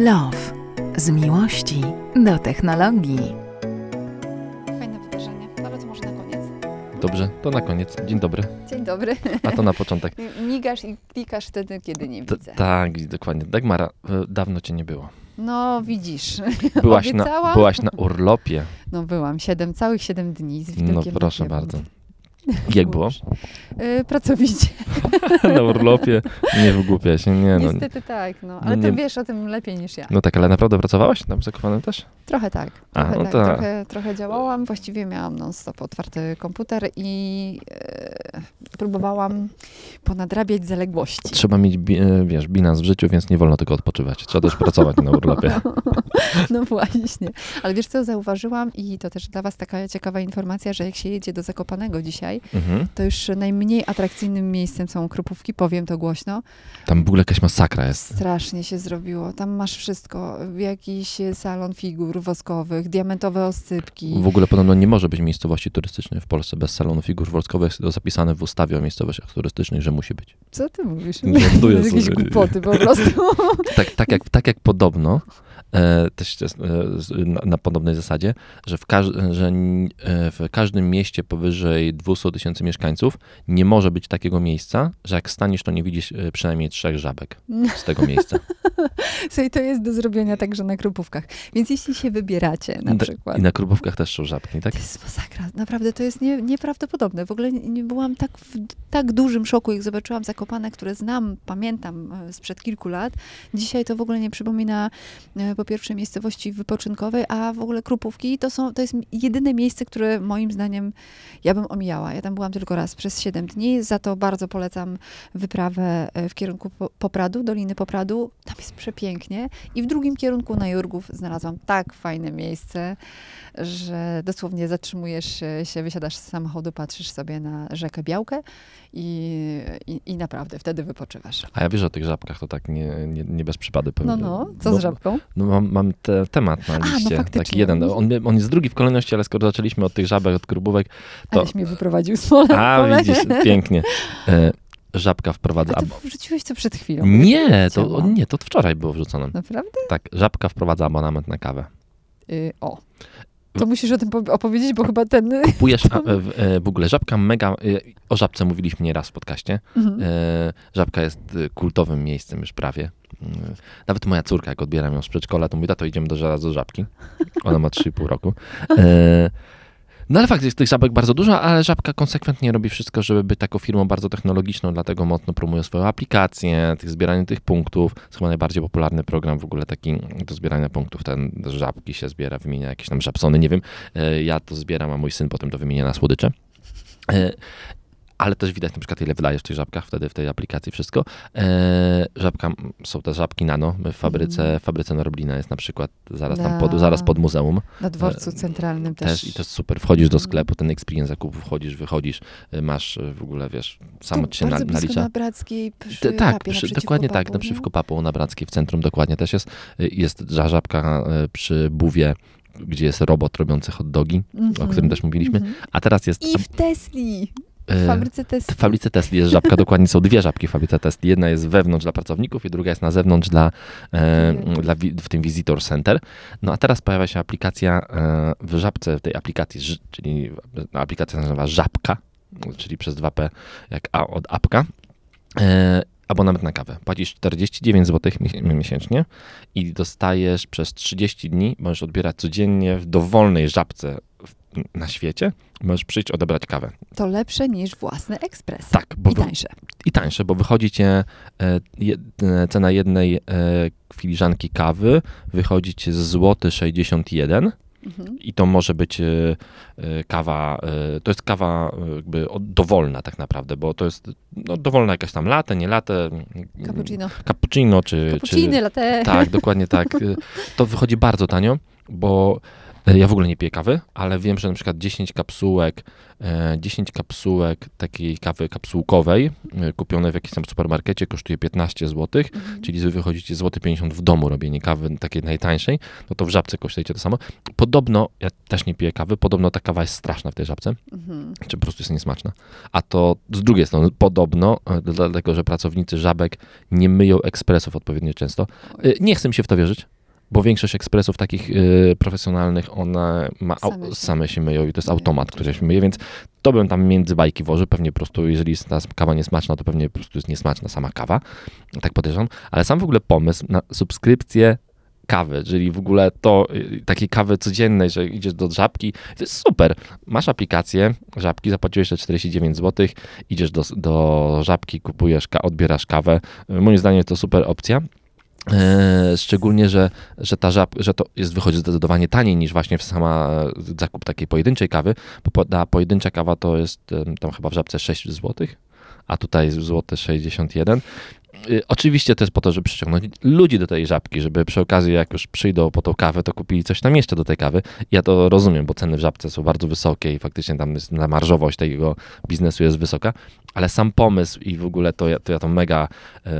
Love. Z miłości do technologii. Fajne wydarzenie, no ale to może na koniec. Dobrze, to na koniec. Dzień dobry. Dzień dobry. A to na początek. Migasz i klikasz wtedy, kiedy nie widzę. tak, dokładnie. Dagmara, e, dawno cię nie było. No widzisz. Byłaś na, byłaś na urlopie. No byłam, siedem, całych siedem dni z widokiem No proszę bardzo. Jak było? Y, pracowicie. na urlopie. Nie wygłupia się, nie no. Niestety tak, no. Ale No ty nie- wiesz o tym lepiej niż ja. No tak, ale naprawdę pracowałaś tam w Zakopanem też? Trochę tak. A, Trochę, no tak. to- Trochę, trochę działałam. Właściwie miałam non-stop otwarty komputer i e, próbowałam ponadrabiać zaległości. Trzeba mieć, e, wiesz, bilans w życiu, więc nie wolno tylko odpoczywać. Trzeba też pracować na urlopie. No właśnie. Ale wiesz co, zauważyłam i to też dla was taka ciekawa informacja, że jak się jedzie do Zakopanego dzisiaj, Mhm. to już najmniej atrakcyjnym miejscem są Krupówki, powiem to głośno. Tam w ogóle jakaś masakra jest. Strasznie się zrobiło. Tam masz wszystko. Jakiś salon figur woskowych, diamentowe oscypki. W ogóle podobno nie może być miejscowości turystycznej w Polsce bez salonu figur worskowych. Jest to zapisane w ustawie o miejscowościach turystycznych, że musi być. Co ty mówisz? Żartuję Jakieś sobie. głupoty po prostu. Tak, tak, jak, tak jak podobno, e, też jest, e, na, podobnej zasadzie, że, w, każ, że e, w każdym mieście powyżej 200 tysięcy mieszkańców nie może być takiego miejsca, że jak staniesz, to nie widzisz e, przynajmniej trzech żabek z tego miejsca. Słuchaj, to jest do zrobienia także na Krupówkach. Więc jeśli się wybieracie na przykład... I na krupówkach też są żabki, tak? To jest masakra. Naprawdę, to jest nie, nieprawdopodobne. W ogóle nie, byłam tak w tak dużym szoku, jak zobaczyłam Zakopane, które znam, pamiętam e, sprzed kilku lat. Dzisiaj to w ogóle nie przypomina e, po pierwsze miejscowości wypoczynkowej, a w ogóle Krupówki to, są, to jest jedyne miejsce, które moim zdaniem ja bym omijała. Ja tam byłam tylko raz przez 7 dni, za to bardzo polecam wyprawę e, w kierunku Po- Popradu, Doliny Popradu. Tam jest przepięknie. I w drugim kierunku na Jurgów znalazłam tak fajne miejsce, że dosłownie zatrzymujesz się, wysiadasz z samochodu, patrzysz sobie na rzekę Białkę i, i, i naprawdę wtedy wypoczywasz. A ja wiesz o tych żabkach, to tak nie, nie, nie bez przypady No, powiem. no, co z żabką? No mam, mam te, temat na no liście, faktycznie. taki jeden. On, on jest drugi w kolejności, ale skoro zaczęliśmy od tych żabek, od krupówek, to... Aleś mnie wyprowadził z pola. A, widzisz, pięknie. E, żabka wprowadza... A A, to wrzuciłeś to przed chwilą. nie, to, nie, to wczoraj było wrzucone. Naprawdę? Tak, żabka wprowadza abonament na kawę. Y, o. To musisz o tym po- opowiedzieć, bo chyba ten... Kupujesz a, e, w, e, w ogóle żabka mega. e, O żabce mówiliśmy nieraz w podcaście. Mhm. Żabka jest kultowym miejscem już prawie. E, Nawet moja córka, jak odbieram ją z przedszkola, to mówi, to idziemy do, ża- do żabki. Ona ma 3,5 roku. E, No ale fakt jest tych żabek bardzo dużo, ale żabka konsekwentnie robi wszystko, żeby być taką firmą bardzo technologiczną, dlatego mocno promuje swoją aplikację, tych zbieranie tych punktów. To jest chyba najbardziej popularny program w ogóle taki do zbierania punktów. Ten żabki się zbiera, wymienia jakieś tam żabsony, nie wiem. E, Ja to zbieram, a mój syn potem to wymienia na słodycze. E, Ale też widać na przykład, ile wydajesz w tych żabkach, wtedy w tej aplikacji wszystko. E, żabka, są te żabki nano. W fabryce, Mhm. w fabryce Norblina jest na przykład zaraz tam pod, zaraz pod muzeum. Na dworcu centralnym też. e, Też i to jest super. Wchodzisz do sklepu, ten experience zakupów, wchodzisz, wychodzisz, y, masz w ogóle, wiesz, samo ci się na, nalicza. na Brackiej przy tak, papie, przy, dokładnie tak, papu, naprzeciwko papu na Brackiej w centrum dokładnie też jest. Jest ża- żabka przy Buwie, gdzie jest robot robiący hot dogi, nie? o którym też mówiliśmy. Mhm. A teraz jest I w Tesli, w fabryce w Tesli. fabryce Tesla jest żabka, dokładnie są dwie żabki w fabryce Tesla. Jedna jest wewnątrz dla pracowników i druga jest na zewnątrz dla, e, dla w tym Visitor Center. No a teraz pojawia się aplikacja e, w żabce, w tej aplikacji, czyli aplikacja nazywa Żabka, czyli przez 2P jak A od apka. E, abonament na kawę. Płacisz 49 zł miesięcznie i dostajesz przez 30 dni, możesz odbierać codziennie w dowolnej żabce w- na świecie, możesz przyjść odebrać kawę. To lepsze niż własny ekspres. Tak, bo I wy- tańsze. i tańsze, bo wychodzi cię e, e, cena jednej e, filiżanki kawy wychodzi ci z złoty 61 Mhm. i to może być kawa, to jest kawa jakby dowolna tak naprawdę, bo to jest no, dowolna jakaś tam latte, nie latte, mm, Cappuccino. cappuccino czy... Cappuccino, latte. tak, dokładnie tak. To wychodzi bardzo tanio, bo Ja w ogóle nie piję kawy, ale wiem, że na przykład 10 kapsułek, e, 10 kapsułek takiej kawy kapsułkowej, e, kupionej w jakimś tam supermarkecie, kosztuje 15 zł, Mhm. czyli wy wychodzicie złoty 50 w domu robienie kawy takiej najtańszej, no to w żabce kosztujecie to samo. Podobno, ja też nie piję kawy, podobno ta kawa jest straszna w tej żabce, Mhm. czy po prostu jest niesmaczna. A to z drugiej strony, podobno, e, dlatego, że pracownicy żabek nie myją ekspresów odpowiednio często. E, Nie chcę mi się w to wierzyć, bo większość ekspresów takich e, profesjonalnych, one ma, au- Same się- same się myją i to jest automat, który się myje, więc to bym tam między bajki włożył. Pewnie po prostu, jeżeli jest ta kawa niesmaczna, to pewnie po prostu jest niesmaczna sama kawa. Tak podejrzewam. Ale sam w ogóle pomysł na subskrypcję kawy, czyli w ogóle to y, takiej kawy codziennej, że idziesz do żabki, to jest super. Masz aplikację żabki, zapłaciłeś te 49 zł, idziesz do, do żabki, kupujesz, odbierasz kawę. Y, Moim zdaniem to super opcja. E, szczególnie, że, że ta żab, że to jest wychodzi zdecydowanie taniej niż właśnie w sama e, zakup takiej pojedynczej kawy, bo ta pojedyncza kawa to jest tam chyba w żabce 6 zł, a tutaj złote 61. Y, Oczywiście to jest po to, żeby przyciągnąć ludzi do tej żabki, żeby przy okazji, jak już przyjdą po tą kawę, to kupili coś tam jeszcze do tej kawy. Ja to rozumiem, bo ceny w żabce są bardzo wysokie i faktycznie tam jest, ta marżowość tego biznesu jest wysoka, ale sam pomysł i w ogóle to to, ja to mega, e,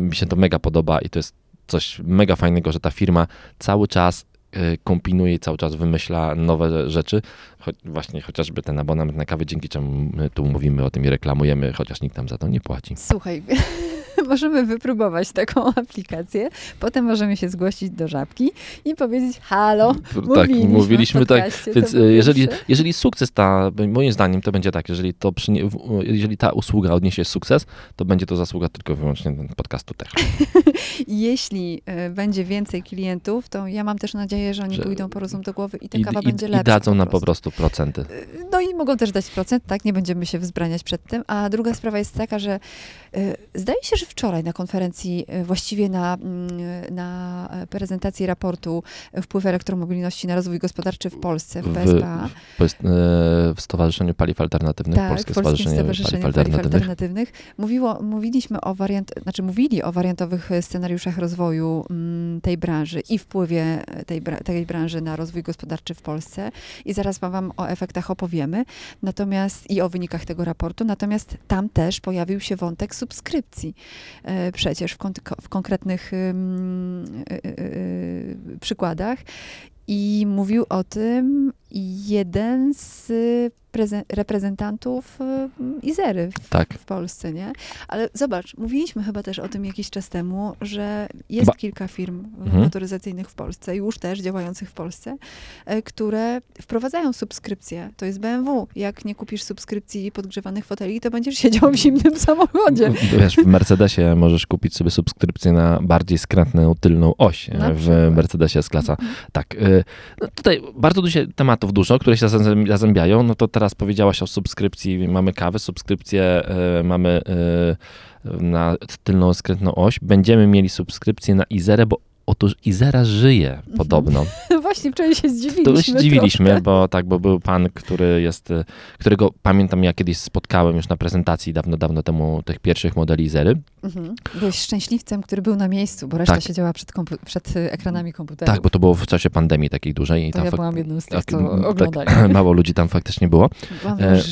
mi się to mega podoba i to jest coś mega fajnego, że ta firma cały czas e, kombinuje cały czas wymyśla nowe rzeczy. Cho- właśnie chociażby ten abonament na kawę, dzięki czemu tu mówimy o tym i reklamujemy, chociaż nikt nam za to nie płaci. Słuchaj, możemy wypróbować taką aplikację, potem możemy się zgłosić do żabki i powiedzieć halo, tak, mówiliśmy, mówiliśmy tak. Więc po e, jeżeli, jeżeli sukces ta, moim zdaniem to będzie tak, jeżeli, to przynie, jeżeli ta usługa odniesie sukces, to będzie to zasługa tylko i wyłącznie podcastu Tech. Jeśli e, będzie więcej klientów, to ja mam też nadzieję, że oni Że- pójdą po rozum do głowy i ta I, kawa i, będzie I lepsza. dadzą nam po prostu. procenty. No i mogą też dać procent, tak? Nie będziemy się wzbraniać przed tym. A druga sprawa jest taka, że e, zdaje się, że wczoraj na konferencji, e, właściwie na, mm, na e, prezentacji raportu e, wpływ elektromobilności na rozwój gospodarczy w Polsce, w W- PSPA, e, w Stowarzyszeniu Paliw Alternatywnych, tak, Polskie w Stowarzyszenie Stowarzyszeniu Paliw Paliw Alternatywnych. Mówiło, mówiliśmy o wariant, znaczy mówili o wariantowych e, scenariuszach rozwoju mm, tej branży i wpływie tej, tej branży na rozwój gospodarczy w Polsce. I zaraz wam o efektach opowiemy. Natomiast i o wynikach tego raportu. Natomiast tam też pojawił się wątek subskrypcji. E, przecież w, kon- w konkretnych y, y, przykładach. I mówił o tym jeden z reprezentantów y, Izery w, Tak. w Polsce, nie? Ale zobacz, mówiliśmy chyba też o tym jakiś czas temu, że jest Ba- kilka firm Mhm. motoryzacyjnych w Polsce, już też działających w Polsce, y, które wprowadzają subskrypcję. To jest BMW. Jak nie kupisz subskrypcji podgrzewanych foteli, to będziesz siedział w zimnym samochodzie. Wiesz, w Mercedesie możesz kupić sobie subskrypcję na bardziej skrętną tylną oś. Na w. Mercedesie jest klasa. Tak. y, No tutaj bardzo dużo tematów dużo, które się zazę- zazębiają. No to teraz powiedziałaś o subskrypcji. Mamy kawę, subskrypcję y, mamy y, na tylną skrętną oś. Będziemy mieli subskrypcję na Izerę, bo otóż Izera żyje podobno. Właśnie wczoraj się zdziwiliśmy. To się zdziwiliśmy, troszkę. bo tak, bo był pan, który jest, y, którego pamiętam ja kiedyś spotkałem już na prezentacji dawno, dawno temu tych pierwszych modeli Izery. Mhm. Byłeś szczęśliwcem, który był na miejscu, bo reszta Tak. siedziała przed, przed y, ekranami komputerów. Tak, bo to było w czasie pandemii takiej dużej. I to tam ja byłam jedną z tych, tak, co m, oglądali. Tak, mało ludzi tam faktycznie było. Byłam e,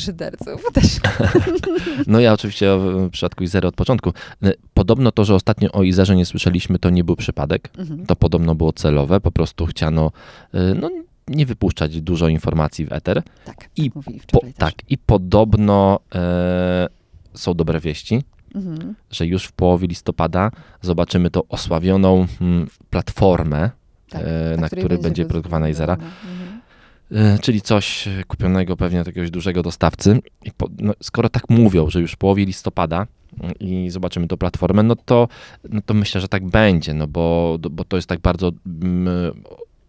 też. No ja oczywiście w przypadku Izery od początku. E, Podobno to, że ostatnio o Izerze nie słyszeliśmy, to nie był przypadek. Mhm. To podobno było celowe, po prostu chciano e, no, nie wypuszczać dużo informacji w eter. Tak, I tak Po, tak, i podobno e, są dobre wieści, Mhm. że już w połowie listopada zobaczymy tą osławioną mm, platformę, Tak, e, na której której będzie roz- produkowana Izera. Mhm. E, Czyli coś e, kupionego pewnie od jakiegoś dużego dostawcy. Po, no, skoro tak mówią, że już w połowie listopada mm, i zobaczymy tą platformę, no to, no to myślę, że tak będzie, no bo, bo to jest tak bardzo mm,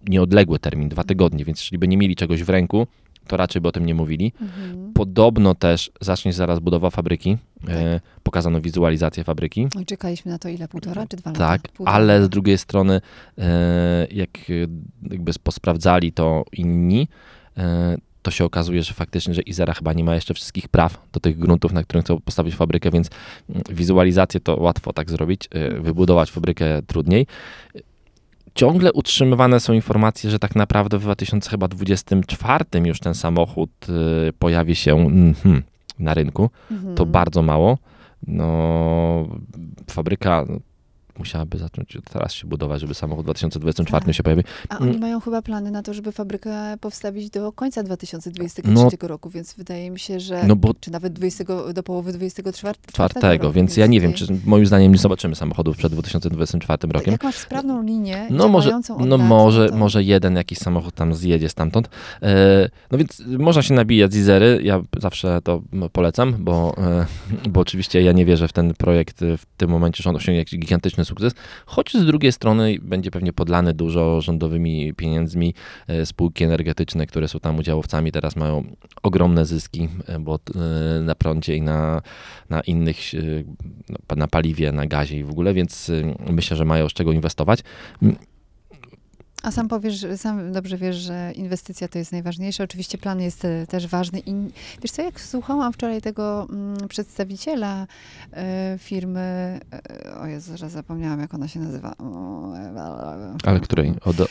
nieodległy termin, dwa tygodnie, więc jeśli by nie mieli czegoś w ręku, to raczej by o tym nie mówili. Mhm. Podobno też zacznie zaraz budowa fabryki. Tak. E, pokazano wizualizację fabryki. No i czekaliśmy na to ile? Półtora czy dwa lata? Tak, Półtora ale z drugiej strony, e, jak e, jakby posprawdzali to inni, e, to się okazuje, że faktycznie, że Izera chyba nie ma jeszcze wszystkich praw do tych gruntów, na których chcą postawić fabrykę, więc wizualizację to łatwo tak zrobić, wybudować fabrykę trudniej. Ciągle utrzymywane są informacje, że tak naprawdę w 2024 już ten samochód y, pojawi się mhm, na rynku. Mhm. To bardzo mało. No, fabryka musiałaby zacząć teraz się budować, żeby samochód w 2024 Tak. się pojawił. A Mm. oni mają chyba plany na to, żeby fabrykę powstawić do końca 2023 No. roku, więc wydaje mi się, że No bo czy nawet 20, do połowy 24 czwartego, roku, więc ja nie wiem, czy moim zdaniem nie zobaczymy samochodów przed 2024 rokiem. Jak masz sprawną linię, No może, no może, to... może jeden jakiś samochód tam zjedzie stamtąd. E, no więc można się nabijać z Izery, ja zawsze to polecam, bo, e, bo oczywiście ja nie wierzę w ten projekt w tym momencie, że on osiągnie jakiś gigantyczny sukces, choć z drugiej strony będzie pewnie podlany dużo rządowymi pieniędzmi. E, spółki energetyczne, które są tam udziałowcami, teraz mają ogromne zyski, e, bo e, na prądzie i na, na innych, e, na paliwie, na gazie i w ogóle, więc myślę, że mają z czego inwestować. A sam powiesz, że- sam dobrze wiesz, że inwestycja to jest najważniejsze. Oczywiście plan jest e, też ważny. I wiesz co, jak słuchałam wczoraj tego mm, przedstawiciela e, firmy, e, o Jezu, zaraz zapomniałam, jak ona się nazywa. Ale której? Od, e,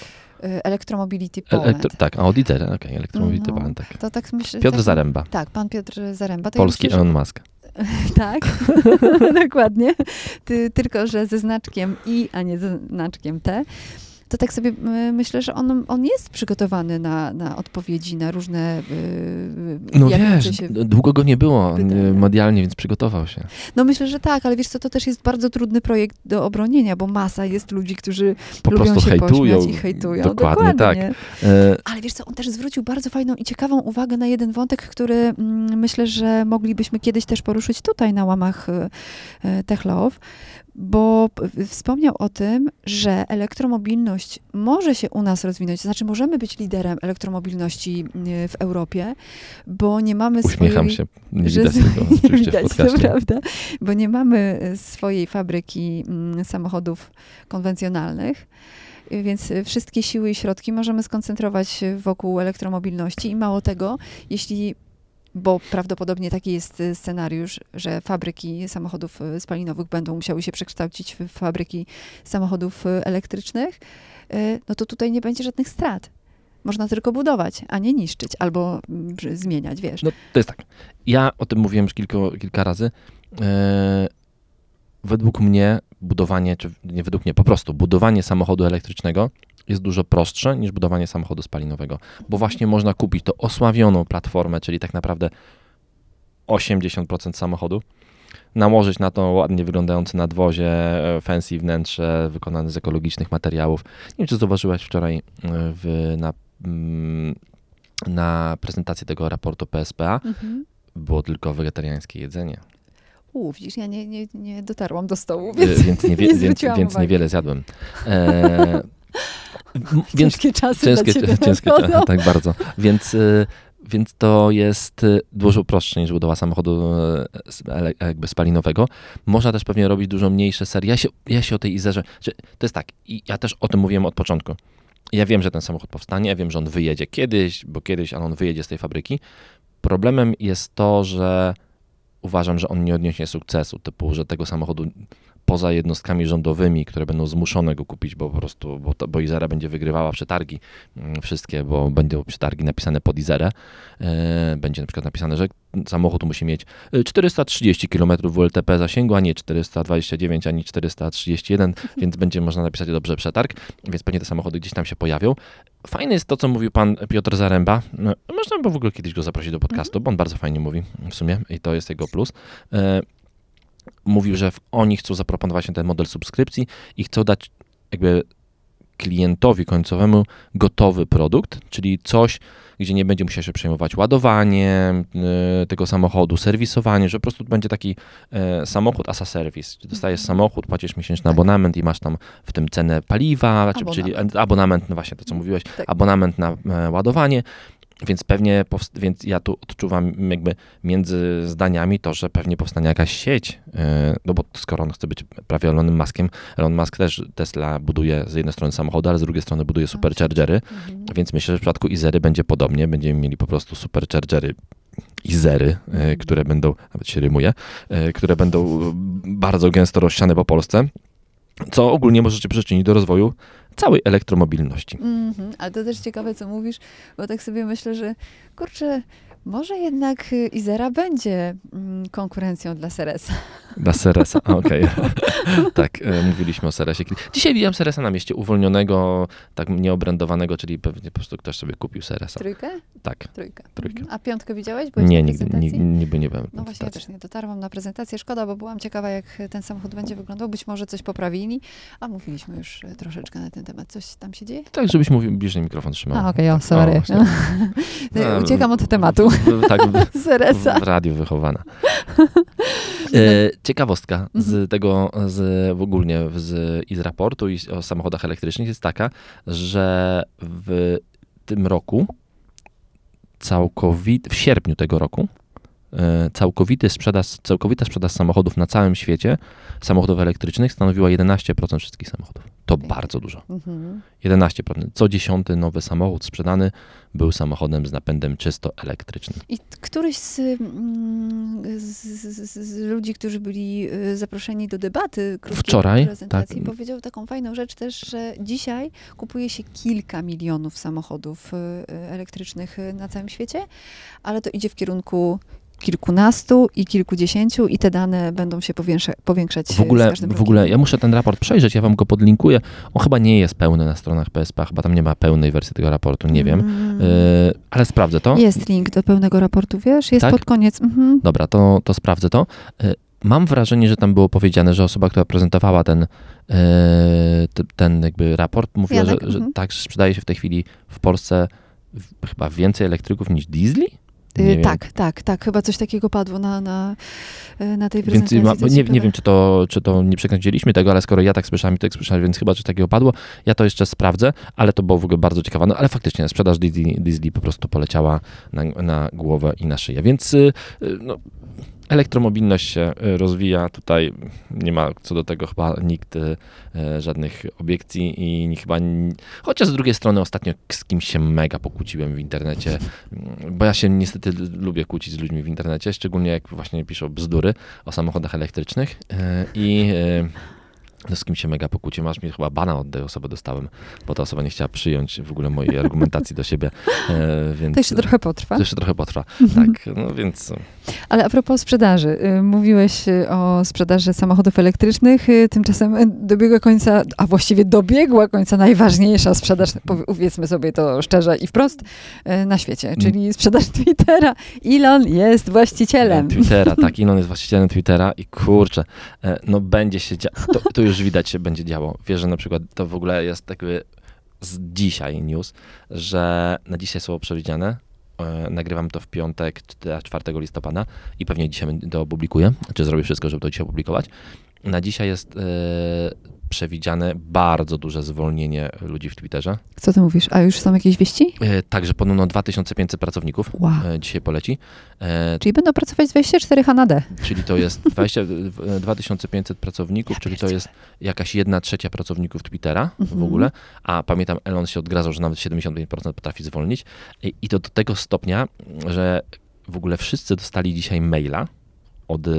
Electromobility Poland. elektro, tak, a od Izery, okej, elektromobility No, Poland, tak. To tak myślę. Piotr tak, Zaręba, Tak, pan Piotr Zaręba. To polski myślę, Elon Musk. że, Tak, dokładnie. Ty, tylko, że ze znaczkiem I, a nie ze znaczkiem T. To tak sobie y, myślę, że on, on jest przygotowany na, na odpowiedzi na różne y, No jawiące wiesz, długo go nie było pytania. nie, medialnie, więc przygotował się. No myślę, że tak, ale wiesz co, to też jest bardzo trudny projekt do obronienia, bo masa jest ludzi, którzy Po lubią prostu się hejtują. i hejtują. Dokładnie, tak. nie? E, Ale wiesz co, on też zwrócił bardzo fajną i ciekawą uwagę na jeden wątek, który mm, myślę, że moglibyśmy kiedyś też poruszyć tutaj na łamach Tech Love, bo wspomniał o tym, że elektromobilność może się u nas rozwinąć, to znaczy możemy być liderem elektromobilności y, w Europie, bo nie mamy uśmiecham swojej... się, nie że widać z- tego nie widać, to prawda, bo nie mamy y, swojej fabryki mm, samochodów konwencjonalnych. Więc wszystkie siły i środki możemy skoncentrować wokół elektromobilności. I mało tego, jeśli, bo prawdopodobnie taki jest y, scenariusz, że fabryki samochodów y, spalinowych będą musiały się przekształcić w fabryki samochodów y, elektrycznych, no to tutaj nie będzie żadnych strat. Można tylko budować, a nie niszczyć albo mm, zmieniać, wiesz. No to jest tak. Ja o tym mówiłem już kilka, kilka razy. E, według mnie budowanie, czy nie według mnie, po prostu budowanie samochodu elektrycznego jest dużo prostsze niż budowanie samochodu spalinowego, bo właśnie można kupić to osławioną platformę, czyli tak naprawdę 80% samochodu, nałożyć na to ładnie wyglądające nadwozie, e, fancy wnętrze wykonane z ekologicznych materiałów. Nie wiem, czy zauważyłeś wczoraj e, w, na, mm, na prezentacji tego raportu PSPA, Mhm. było tylko wegetariańskie jedzenie, U, widzisz, ja nie, nie, nie dotarłam do stołu, E, więc, więc, niewie, nie więc, więc niewiele zjadłem. E, więc ciężkie czasy ciężkie, dla ciebie ciężkie nadchodzą. tak bardzo. Więc, y, więc to jest y, dużo prostsze niż budowa samochodu y, jakby spalinowego. Można też pewnie robić dużo mniejsze serie. Ja się, ja się o tej Izerze, to jest tak, i ja też o tym mówiłem od początku. Ja wiem, że ten samochód powstanie, ja wiem, że on wyjedzie kiedyś, bo kiedyś, ale on wyjedzie z tej fabryki. Problemem jest to, że uważam, że on nie odniesie sukcesu, typu, że tego samochodu poza jednostkami rządowymi, które będą zmuszone go kupić, bo po prostu, bo, to, bo Izera będzie wygrywała przetargi mm, wszystkie, bo będą przetargi napisane pod Izerę. E, będzie na przykład napisane, że samochód musi mieć e, 430 km WLTP zasięgu, a nie 429, ani 431, więc będzie można napisać dobrze przetarg, więc pewnie te samochody gdzieś tam się pojawią. Fajne jest to, co mówił pan Piotr Zaręba. No, Można by w ogóle kiedyś go zaprosić do podcastu, bo on bardzo fajnie mówi w sumie i to jest jego plus. Mówił, że oni chcą zaproponować ten model subskrypcji i chcą dać jakby klientowi końcowemu gotowy produkt, czyli coś, gdzie nie będzie musiał się przejmować ładowaniem y, tego samochodu, serwisowaniem, że po prostu będzie taki e, samochód as a service. Dostajesz Mhm. samochód, płacisz miesięczny Tak. abonament i masz tam w tym cenę paliwa, czy, czyli Abonament. abonament, no właśnie to co mówiłeś, Tak. abonament na e, ładowanie, więc pewnie, więc ja tu odczuwam jakby między zdaniami to, że pewnie powstanie jakaś sieć, e, no bo skoro on chce być prawie Elonem Muskiem, Elon Musk też Tesla buduje z jednej strony samochody, ale z drugiej strony buduje superchargery, Mhm. więc myślę, że w przypadku Izery będzie podobnie, będziemy mieli po prostu superchargery Izery, e, Mhm. które będą, nawet się rymuje, e, które będą bardzo gęsto rozsiane po Polsce, co ogólnie może się przyczynić do rozwoju całej elektromobilności. Mhm, ale to też ciekawe, co mówisz, bo tak sobie myślę, że kurczę, może jednak y, Izera będzie mm, konkurencją dla Seresa. Dla Seresa, okej. tak, e, mówiliśmy o Seresie. Dzisiaj widziałem Seresa na mieście uwolnionego, tak nieobrędowanego, czyli pewnie po prostu ktoś sobie kupił Seresa. Trójkę? Tak, Trójkę. Trójkę. A piątkę widziałeś? Byłeś nie, nigdy, nigdy, nie byłem. No właśnie, ja też nie dotarłam na prezentację. Szkoda, bo byłam ciekawa, jak ten samochód będzie wyglądał. Być może coś poprawili, a mówiliśmy już e, troszeczkę na ten temat. Coś tam się dzieje? Tak, żebyś mówił, bliżej mikrofon trzymał. A, okej, o, sorry. O, sorry. No, Uciekam od tematu. Tak, w- Seresa. w radiu wychowana. E, ciekawostka Mhm. z tego, z, w ogólnie z, i z raportu i o samochodach elektrycznych jest taka, że w tym roku całkowity, w sierpniu tego roku e, całkowity sprzedaż, całkowita sprzedaż samochodów na całym świecie, samochodów elektrycznych stanowiła 11% wszystkich samochodów. To bardzo dużo. Mhm. 11%. Co dziesiąty nowy samochód sprzedany był samochodem z napędem czysto elektrycznym. I któryś z, mm, z, z, z ludzi, którzy byli y, zaproszeni do debaty Wczoraj, tak. powiedział taką fajną rzecz też, że dzisiaj kupuje się kilka milionów samochodów y, y, elektrycznych na całym świecie, ale to idzie w kierunku kilkunastu i kilkudziesięciu i te dane będą się powiększa, powiększać W ogóle, w ogóle ja muszę ten raport przejrzeć, ja wam go podlinkuję. On chyba nie jest pełny na stronach PSP, chyba tam nie ma pełnej wersji tego raportu, nie wiem. Mm. Y, ale sprawdzę to. Jest link do pełnego raportu, wiesz? Jest Tak? pod koniec. Mhm. Dobra, to, to sprawdzę to. Y, Mam wrażenie, że tam było powiedziane, że osoba, która prezentowała ten, y, ten jakby raport, mówiła, że, Janek, że mhm. tak, że sprzedaje się w tej chwili w Polsce w, chyba więcej elektryków niż diesli? Y, wiem. tak, tak, tak. Chyba coś takiego padło na, na, y, na tej Więc prezentacji. ma, to nie, nie wiem, czy to, czy to nie przekręciliśmy tego, ale skoro ja tak słyszałem i ty tak słyszałeś, więc chyba coś takiego padło. Ja to jeszcze sprawdzę, ale to było w ogóle bardzo ciekawe. No ale faktycznie sprzedaż diesli, diesli po prostu poleciała na, na głowę i na szyję. Więc y, y, no, elektromobilność się y, rozwija. Tutaj nie ma co do tego chyba nikt y, żadnych obiekcji i chyba. Chociaż z drugiej strony ostatnio z kimś się mega pokłóciłem w internecie, mm, bo ja się niestety lubię kłócić z ludźmi w internecie, szczególnie jak właśnie piszą bzdury o samochodach elektrycznych y, i no z kim się mega pokłóciłem, aż mi chyba bana od tej osoby dostałem, bo ta osoba nie chciała przyjąć w ogóle mojej argumentacji do siebie, y, więc... To jeszcze trochę potrwa. To jeszcze trochę potrwa, tak, no więc... Ale a propos sprzedaży. y, Mówiłeś y, o sprzedaży samochodów elektrycznych. y, Tymczasem dobiegła końca, a właściwie dobiegła końca najważniejsza sprzedaż, powiedzmy sobie to szczerze i wprost, na świecie, czyli sprzedaż Twittera. Elon jest właścicielem. Twittera, tak, Elon jest właścicielem Twittera i kurczę, e, no będzie się działo, to, to już widać się będzie działo. Wiesz, że na przykład to w ogóle jest jakby z dzisiaj news, że na dzisiaj słowo przewidziane, e, nagrywam to w piątek, 4 listopada i pewnie dzisiaj to opublikuję, czy zrobię wszystko, żeby to dzisiaj opublikować. Na dzisiaj jest e, przewidziane bardzo duże zwolnienie ludzi w Twitterze. Co ty mówisz? A już są jakieś wieści? E, Także podobno 2500 pracowników Wow. e, dzisiaj poleci. E, Czyli będą pracować 24 H na D. czyli to jest 20, w- 2500 pracowników, czyli to jest jakaś jedna trzecia pracowników Twittera w Mhm. ogóle, a pamiętam Elon się odgrazał, że nawet 75% potrafi zwolnić i to do tego stopnia, że w ogóle wszyscy dostali dzisiaj maila od e,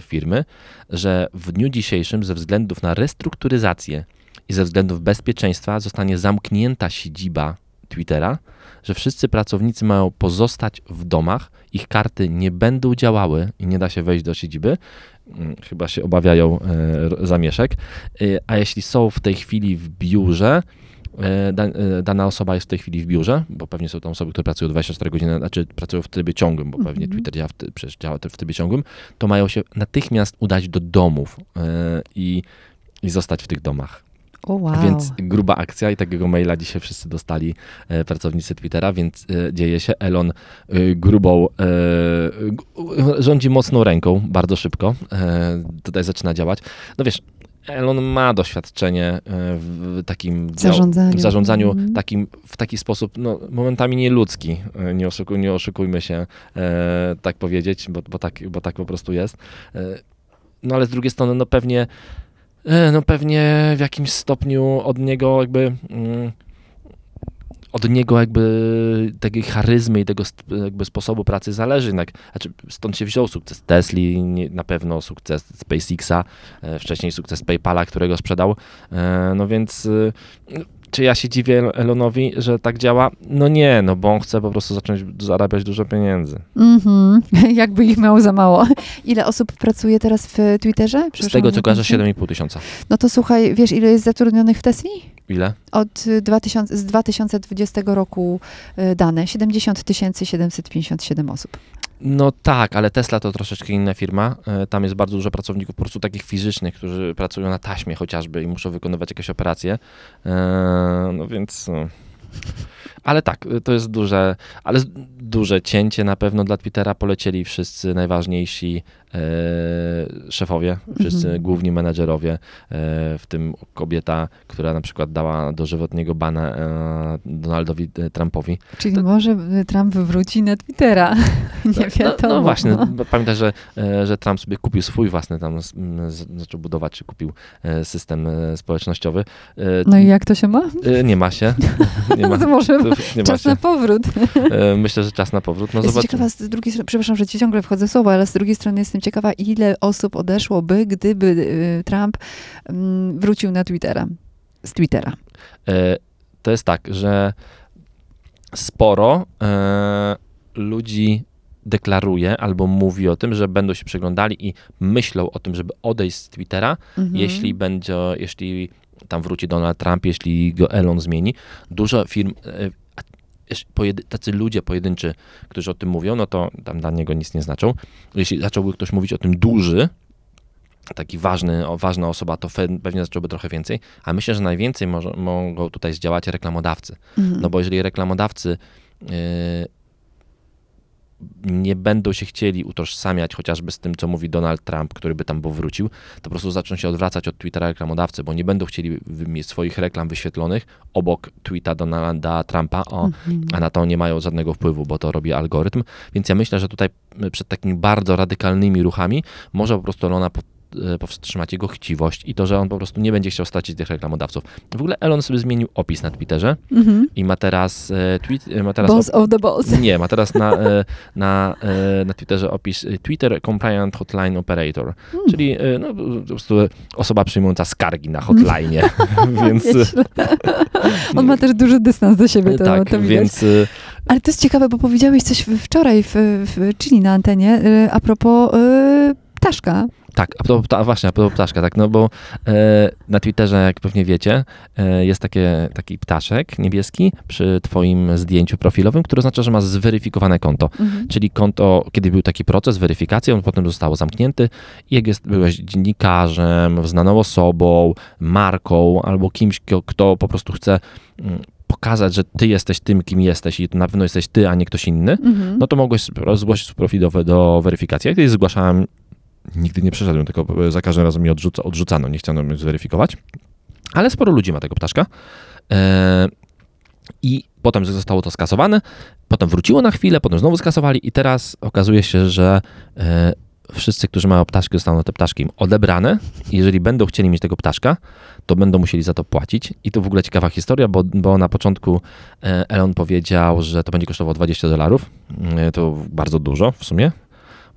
firmy, że w dniu dzisiejszym ze względów na restrukturyzację i ze względów bezpieczeństwa zostanie zamknięta siedziba Twittera, że wszyscy pracownicy mają pozostać w domach, ich karty nie będą działały i nie da się wejść do siedziby. Mm, Chyba się obawiają e, zamieszek. E, A jeśli są w tej chwili w biurze, dana osoba jest w tej chwili w biurze, bo pewnie są tam osoby, które pracują 24 godziny, znaczy pracują w trybie ciągłym, bo pewnie Mhm. Twitter działa w, przecież działa w trybie ciągłym, to mają się natychmiast udać do domów e, i, i zostać w tych domach. O wow. Więc gruba akcja i takiego maila dzisiaj wszyscy dostali e, pracownicy Twittera, więc e, dzieje się. Elon e, grubą, e, rządzi mocną ręką, bardzo szybko. E, tutaj zaczyna działać. No wiesz, Elon ma doświadczenie e, w takim Zarządzaniu. w zarządzaniu Mhm. takim, w taki sposób, no, momentami nieludzki, e, nie, oszukuj, nie oszukujmy się, e, tak powiedzieć, bo, bo, tak, bo tak po prostu jest. E, no ale z drugiej strony, no pewnie, e, no pewnie w jakimś stopniu od niego jakby mm, od niego jakby takiej charyzmy i tego jakby sposobu pracy zależy jednak. Znaczy, stąd się wziął sukces Tesli, na pewno sukces SpaceXa, e, wcześniej sukces PayPala, którego sprzedał. E, no więc y, czy ja się dziwię Elonowi, że tak działa? No nie, no bo on chce po prostu zacząć zarabiać dużo pieniędzy. Mhm. Jakby ich miało za mało. Ile osób pracuje teraz w Twitterze? Z tego co kojarzę pamiętam. 7,5 tysiąca. No to słuchaj, wiesz ile jest zatrudnionych w Tesli? Ile? Od y, 2000, z 2020 roku y, dane. 70 757 osób. No tak, ale Tesla to troszeczkę inna firma. E, Tam jest bardzo dużo pracowników, po prostu takich fizycznych, którzy pracują na taśmie chociażby i muszą wykonywać jakieś operacje. E, No więc. no. Ale tak, to jest duże, ale duże cięcie na pewno dla Twittera. Polecieli wszyscy najważniejsi e, szefowie, wszyscy Mhm. główni menedżerowie, e, w tym kobieta, która na przykład dała dożywotniego bana e, Donaldowi e, Trumpowi. Czyli może y, Trump wróci na Twittera. nie No, wiadomo. no właśnie, bo pamiętaj, że, e, że Trump sobie kupił swój własny, tam zaczął budować, czy kupił e, system e, społecznościowy. E, No i jak to się ma? e, Nie ma się. Nie ma, to może nie ma czas na powrót. E, Myślę, że czas na powrót. No zobacz. ciekawa, z drugiej strony, przepraszam, że ci ciągle wchodzę w słowo, ale z drugiej strony jestem ciekawa, ile osób odeszłoby, gdyby y, Trump mm, wrócił na Twittera. Z Twittera. E, To jest tak, że sporo e, ludzi deklaruje albo mówi o tym, że będą się przeglądali i myślą o tym, żeby odejść z Twittera, Mhm. jeśli będzie, jeśli tam wróci Donald Trump, jeśli go Elon zmieni, dużo firm, e, a jeż- pojedy, tacy ludzie pojedynczy, którzy o tym mówią, no to tam dla niego nic nie znaczą. Jeśli zacząłby ktoś mówić o tym duży, taki ważny, ważna osoba, to pewnie zacząłby trochę więcej, a myślę, że najwięcej może, mogą tutaj zdziałać reklamodawcy. Mhm. No bo jeżeli reklamodawcy yy, nie będą się chcieli utożsamiać chociażby z tym, co mówi Donald Trump, który by tam powrócił, to po prostu zaczną się odwracać od Twittera reklamodawcy, bo nie będą chcieli mieć swoich reklam wyświetlonych obok tweeta Donalda Trumpa, o, Mhm. a na to nie mają żadnego wpływu, bo to robi algorytm. Więc ja myślę, że tutaj przed takimi bardzo radykalnymi ruchami może po prostu y, powstrzymać jego chciwość i to, że on po prostu nie będzie chciał stracić tych reklamodawców. W ogóle Elon sobie zmienił opis na Twitterze Mhm. i ma teraz e, tweet, e, ma teraz Boss of the boss. nie, ma teraz na, e, na, e, na Twitterze opis e, Twitter Compliant Hotline Operator, Hmm. czyli e, no, po prostu osoba przyjmująca skargi na hotline, więc e. On ma też duży dystans do siebie, to, tak, to więc e, Ale to jest ciekawe, bo powiedziałeś coś wczoraj w, w Chili na antenie a propos y, ptaszka. Tak, a propos, pta, właśnie, a propos ptaszka, tak, no bo e, na Twitterze, jak pewnie wiecie, e, jest takie, taki ptaszek niebieski przy twoim zdjęciu profilowym, który oznacza, że masz zweryfikowane konto. Mhm. Czyli konto, kiedy był taki proces weryfikacji, on potem zostało zamknięty i jak jest, byłeś dziennikarzem, znaną osobą, marką albo kimś, kto, kto po prostu chce mm, pokazać, że ty jesteś tym, kim jesteś i to na pewno jesteś ty, a nie ktoś inny, Mhm. no to mogłeś zgłosić profilowe do weryfikacji. Ja kiedyś zgłaszałem, nigdy nie przeszedłem, tylko za każdym razem mi odrzuca, odrzucano, nie chciano mnie zweryfikować. Ale sporo ludzi ma tego ptaszka. E, I potem zostało to skasowane, potem wróciło na chwilę, potem znowu skasowali i teraz okazuje się, że e, wszyscy, którzy mają ptaszki, zostaną te ptaszki im odebrane. Jeżeli będą chcieli mieć tego ptaszka, to będą musieli za to płacić. I to w ogóle ciekawa historia, bo, bo na początku e, Elon powiedział, że to będzie kosztowało 20 dolarów. E, To bardzo dużo w sumie.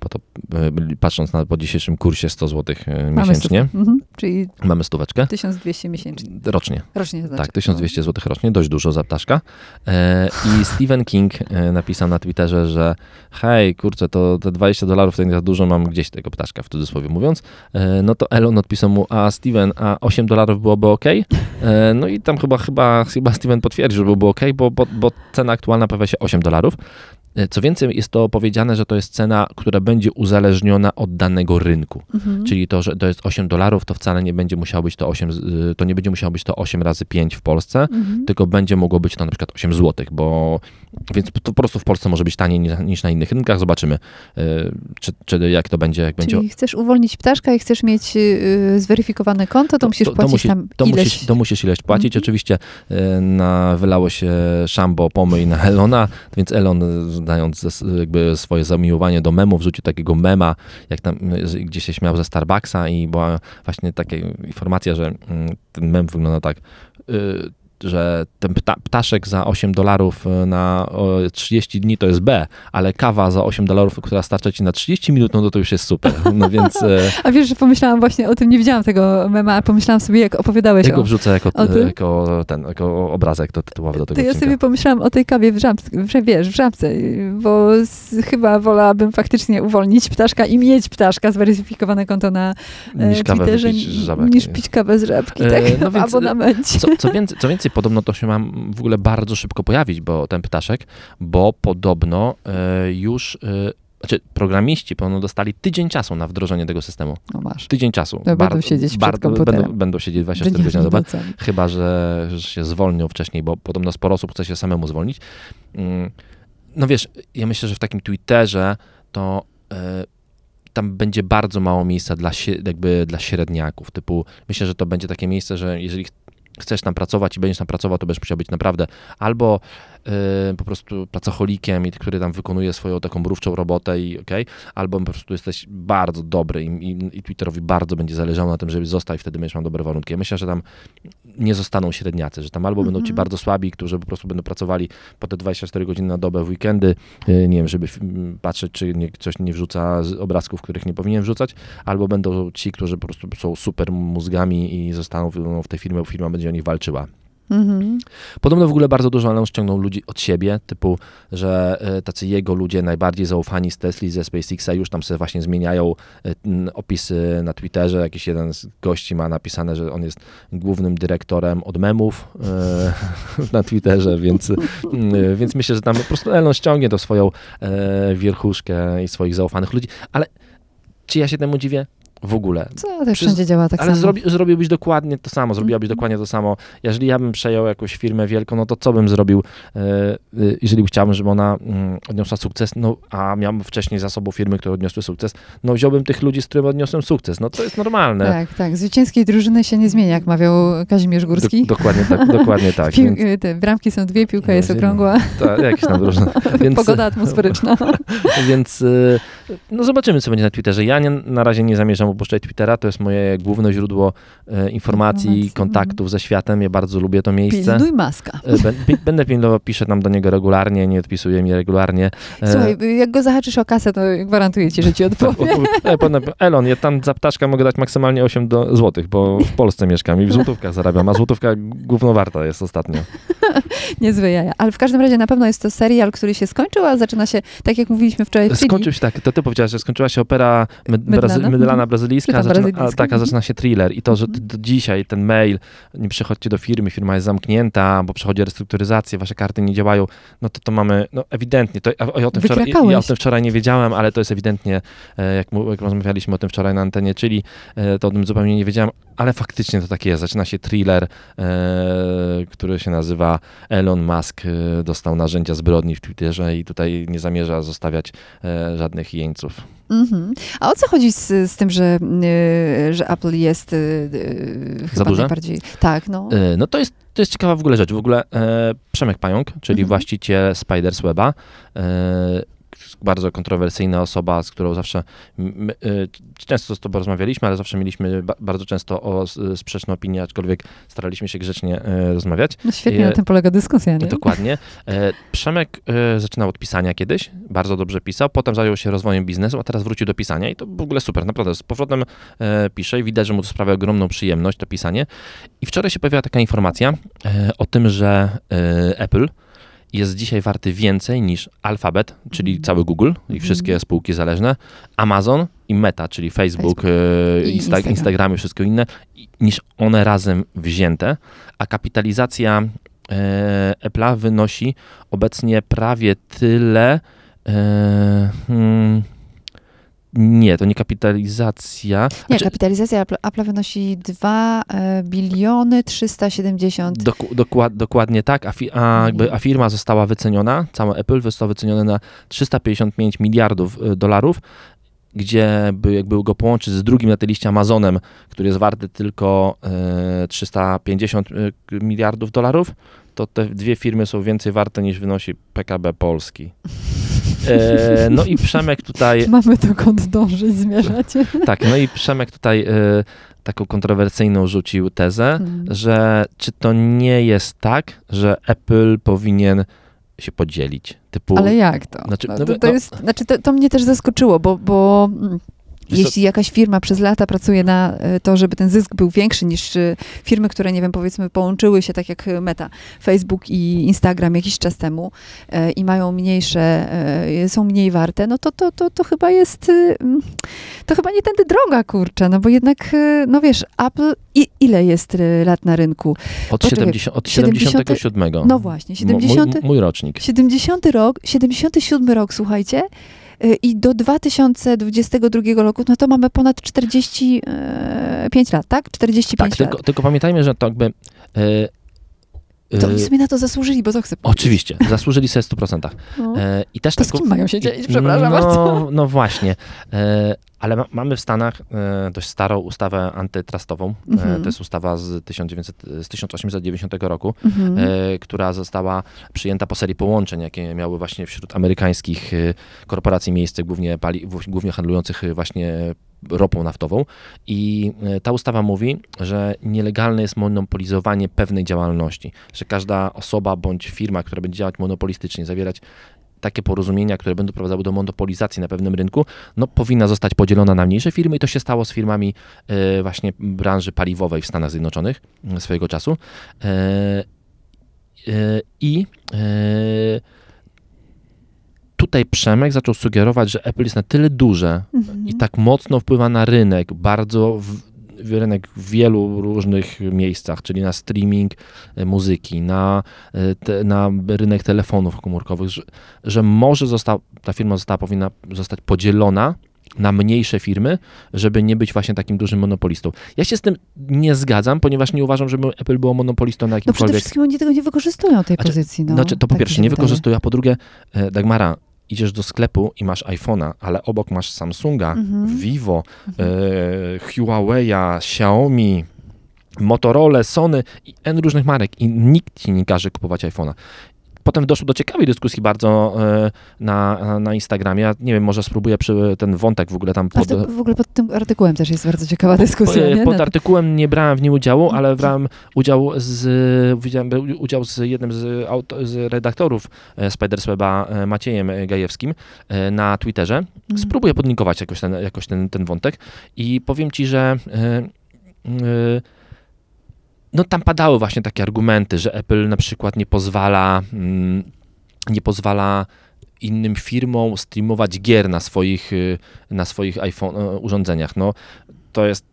Bo to e, patrząc na po dzisiejszym kursie 100 zł Mamy miesięcznie, stówkę. Mhm. Czyli mamy stóweczkę 1200 miesięcznie. rocznie. Rocznie znaczy. Tak, 1200 zł rocznie, dość dużo za ptaszka. E, I Stephen King e, napisał na Twitterze, że hej, kurczę, to te 20 dolarów to nie za dużo, mam gdzieś tego ptaszka, w cudzysłowie mówiąc. E, no to Elon odpisał mu, a Steven, a 8 dolarów byłoby ok? E, no i tam chyba, chyba, chyba Steven potwierdził, że byłoby ok, bo, bo, bo cena aktualna pojawia się 8 dolarów. E, Co więcej, jest to powiedziane, że to jest cena, która będzie uzależniona od danego rynku. Mhm. Czyli to, że to jest 8 dolarów, to wcale nie będzie musiało być to 8, z- y, to nie będzie musiało być to 8 razy 5 w Polsce, Mhm. tylko będzie mogło być to na przykład 8 zł, bo więc to po prostu w Polsce może być taniej niż, na innych rynkach. Zobaczymy, y, czy, czy jak to będzie, jak będzie. Czyli chcesz uwolnić ptaszka i chcesz mieć y, zweryfikowane konto, to, musisz płacić musi- tam to ileś... musisz, to musisz ileś płacić. Mhm. Oczywiście na, wylało się szambo, pomyj na Elona, więc Elon y, zes- jakby swoje zamiłowanie do memów, wrzucił takiego mema, jak tam y, gdzieś się śmiał ze Starbucksa i była właśnie taka informacja, że mm, ten mem wygląda tak. Że ten pta, ptaszek za 8 dolarów e, na o, 30 dni to jest B, ale kawa za 8 dolarów, która starcza ci na 30 minut, no to, już jest super. No więc e, A wiesz, że pomyślałam właśnie o tym, nie widziałam tego mema, a pomyślałam sobie, jak opowiadałeś ja go o... wrzucę jako, o tym? jako, ten, jako obrazek to tytułowy do tego To ja sobie pomyślałam o tej kawie w żabce, że wiesz, w bo z, chyba wolałabym faktycznie uwolnić ptaszka i mieć ptaszka, zweryfikowane konto na e, Niż kawę Twitterze, żabek. niż pić kawę z żabki, E, tak, no no w więc, abonamencie. Co, co, więcej, co więcej, podobno to się ma w ogóle bardzo szybko pojawić, bo ten ptaszek, bo podobno e, już, e, znaczy programiści podobno dostali tydzień czasu na wdrożenie tego systemu. No masz. Tydzień czasu. To będą siedzieć przed komputerem. będą, będą siedzieć 24 godziny na dobę, chyba że, że się zwolnią wcześniej, bo podobno sporo osób chce się samemu zwolnić. Mm, No wiesz, ja myślę, że w takim Twitterze to e, tam będzie bardzo mało miejsca dla, jakby dla średniaków. Typu, myślę, że to będzie takie miejsce, że jeżeli chcesz tam pracować i będziesz tam pracował, to będziesz musiał być naprawdę albo po prostu pracocholikiem, i który tam wykonuje swoją taką mrówczą robotę i okej, albo po prostu jesteś bardzo dobry i, i, i Twitterowi bardzo będzie zależało na tym, żeby zostać, wtedy będziesz miał dobre warunki. Ja myślę, że tam nie zostaną średniacy, że tam albo będą ci Mhm. bardzo słabi, którzy po prostu będą pracowali po te 24 godziny na dobę w weekendy, yy, nie wiem, żeby mm, patrzeć, czy nie, coś nie wrzuca z obrazków, których nie powinien wrzucać, albo będą ci, którzy po prostu są super mózgami i zostaną w, w tej firmie, bo firma będzie o nich walczyła. Mhm. Podobno w ogóle bardzo dużo Elon ściągnął ludzi od siebie, typu, że e, tacy jego ludzie najbardziej zaufani z Tesli, ze SpaceXa już tam sobie właśnie zmieniają e, opisy na Twitterze. Jakiś jeden z gości ma napisane, że on jest głównym dyrektorem od memów e, na Twitterze, więc, więc myślę, że tam po prostu Elon ściągnie to swoją wierchuszkę i swoich zaufanych ludzi, ale czy ja się temu dziwię? W ogóle. Co też Przez- wszędzie działa tak Ale samo. zrobi, zrobiłbyś dokładnie to samo, zrobiłabyś Mhm. dokładnie to samo. Jeżeli ja bym przejął jakąś firmę wielką, no to co bym zrobił, e, e, jeżeli chciałbym, żeby ona mm, odniosła sukces, no a miałem wcześniej za sobą firmy, które odniosły sukces, no wziąłbym tych ludzi, z którymi odniosłem sukces. No to jest normalne. Tak, tak. Zwycięskiej drużyny się nie zmienia, jak mawiał Kazimierz Górski. Do, dokładnie tak, dokładnie tak. Pił, Więc, te bramki są dwie, piłka No, jest okrągła, to, jakieś tam różne. Więc, pogoda atmosferyczna. Więc y, no zobaczymy, co będzie na Twitterze. Ja nie, na razie nie zamierzam opuszczać Twittera, to jest moje główne źródło e, informacji, Informacji, kontaktów ze światem. Ja bardzo lubię to miejsce. Pilnuj maska. E, Będę pilnował, piszę tam do niego regularnie, nie odpisuje mi regularnie. E, Słuchaj, jak go zahaczysz o kasę, to gwarantuję ci, że ci odpowie. e, potem, Elon, ja tam za ptaszka mogę dać maksymalnie 8 do, złotych, bo w Polsce mieszkam i w złotówkach zarabiam, a złotówka gówno warta jest ostatnio. Niezłe jaja. Ale w każdym razie na pewno jest to serial, który się skończył, a zaczyna się, tak jak mówiliśmy wczoraj w. Skończył się tak, to ty powiedziałaś, że skończyła się opera med, Mydlana. mydlana Mhm. Brazylijska, zaczyna, a, tak, Mhm. zaczyna się thriller i to, że Mhm. do dzisiaj ten mail, nie przychodźcie do firmy, firma jest zamknięta, bo przechodzi restrukturyzację, wasze karty nie działają, no to to mamy, no ewidentnie, to, ja, o tym wczoraj, ja, ja o tym wczoraj nie wiedziałem, ale to jest ewidentnie, e, jak, jak rozmawialiśmy o tym wczoraj na antenie, czyli e, to o tym zupełnie nie wiedziałem, ale faktycznie to tak jest, zaczyna się thriller, e, który się nazywa Elon Musk e, dostał narzędzia zbrodni w Twitterze i tutaj nie zamierza zostawiać e, żadnych jeńców. Mhm. A o co chodzi z, z tym, że, y, że Apple jest y, y, chyba duże? najbardziej... Tak, no. No to jest, to jest ciekawa w ogóle rzecz. W ogóle Przemek Pająk, czyli Mhm. właściciel Spiders Weba, bardzo kontrowersyjna osoba, z którą zawsze m, e, często z tobą rozmawialiśmy, ale zawsze mieliśmy ba, bardzo często o sprzeczne opinie, aczkolwiek staraliśmy się grzecznie e, rozmawiać. no świetnie, na tym polega dyskusja, nie? Dokładnie. E, Przemek e, zaczynał od pisania kiedyś, bardzo dobrze pisał, potem zajął się rozwojem biznesu, a teraz wrócił do pisania i to w ogóle super, naprawdę. Z powrotem e, pisze i widać, że mu to sprawia ogromną przyjemność, to pisanie. I wczoraj się pojawiła taka informacja e, o tym, że e, Apple jest dzisiaj warty więcej niż Alphabet, czyli cały Google i Mhm. wszystkie spółki zależne, Amazon i Meta, czyli Facebook, Facebook. e, I Insta- Instagram. Instagram i wszystko inne, niż one razem wzięte, a kapitalizacja e, Apple'a wynosi obecnie prawie tyle. E, hmm, nie, to nie kapitalizacja. Nie, Znaczy, kapitalizacja Apple, Apple wynosi 2 e, biliony 370 doku- dokład, dokładnie tak, a, fi, a, jakby, a firma została wyceniona, całe Apple zostało wycenione na 355 miliardów e, dolarów, gdzie by, jakby go połączyć z drugim na tej liście Amazonem, który jest warty tylko e, 350 e, miliardów dolarów, to te dwie firmy są więcej warte niż wynosi PKB Polski. E, no i Przemek tutaj Mamy dokąd dążyć, zmierzacie. tak, no i Przemek tutaj e, taką kontrowersyjną rzucił tezę, Mm. że czy to nie jest tak, że Apple powinien się podzielić. Typu, Ale jak to? Znaczy, no, no to, to, no- jest, znaczy to, to mnie też zaskoczyło, bo, bo mm, jeśli jakaś firma przez lata pracuje na e, to, żeby ten zysk był większy niż e, firmy, które, nie wiem, powiedzmy połączyły się, tak jak Meta, Facebook i Instagram jakiś czas temu e, i mają mniejsze, e, są mniej warte, no to, to, to, to chyba jest, e, mm, to chyba nie tędy droga, kurczę, no bo jednak, e, no wiesz, Apple, i, ile jest e, lat na rynku? od, poczekaj, 70, od 70 77. No właśnie, Mo- 70, Mój, mój rocznik. 70 rok, 77 rok, słuchajcie, y, i do 2022 roku, no to mamy ponad 45 lat, tak? 45 Tak, lat. tylko, tylko pamiętajmy, że to jakby... To e, oni sobie na to zasłużyli, bo to chcę powiedzieć. Oczywiście, zasłużyli sobie w 100%. No. E, I też To z taką- kim mają się dzielić? Przepraszam no, bardzo. No właśnie. E, ale ma, mamy w Stanach e, dość starą ustawę antytrustową. Mhm. to jest ustawa z, 1900, z 1890 roku, Mhm. która została przyjęta po serii połączeń, jakie miały właśnie wśród amerykańskich korporacji miejsce, głównie, pali, głównie handlujących właśnie ropą naftową. I e, ta ustawa mówi, że nielegalne jest monopolizowanie pewnej działalności, że każda osoba bądź firma, która będzie działać monopolistycznie, zawierać takie porozumienia, które będą prowadzały do monopolizacji na pewnym rynku, no powinna zostać podzielona na mniejsze firmy i to się stało z firmami e, właśnie branży paliwowej w Stanach Zjednoczonych m, swojego czasu. E, e, I e, tutaj Przemek zaczął sugerować, że Apple jest na tyle duże Mhm. i tak mocno wpływa na rynek, bardzo w, rynek w wielu różnych miejscach, czyli na streaming e, muzyki, na, e, te, na rynek telefonów komórkowych, że, że może ta firma została, powinna zostać podzielona na mniejsze firmy, żeby nie być właśnie takim dużym monopolistą. Ja się z tym nie zgadzam, ponieważ nie uważam, żeby Apple było monopolistą na No przede jakimkolwiek... wszystkim oni tego nie wykorzystują, tej Znaczy- pozycji. No, znaczy, to po tak pierwsze nie wydaje. wykorzystują, a po drugie, e, Dagmara, idziesz do sklepu i masz iPhone'a, ale obok masz Samsunga, Mhm. Vivo, e, Huawei'a, Xiaomi, Motorola, Sony i N różnych marek i nikt ci nie każe kupować iPhone'a. Potem doszło do ciekawej dyskusji bardzo e, na, na Instagramie. Ja nie wiem, może spróbuję ten wątek w ogóle tam pod, to w ogóle pod tym artykułem też jest bardzo ciekawa dyskusja. E, nie? Pod artykułem nie brałem w nim udziału, ale brałem udział z, wziąłem udział z jednym z, auto, z redaktorów e, Spidersweba, Maciejem Gajewskim na Twitterze. Mhm. Spróbuję podlinkować jakoś ten, jakoś ten, ten wątek i powiem ci, że e, e, no tam padały właśnie takie argumenty, że Apple na przykład nie pozwala mm, nie pozwala innym firmom streamować gier na swoich, y, na swoich iPhone, e, urządzeniach. No, to jest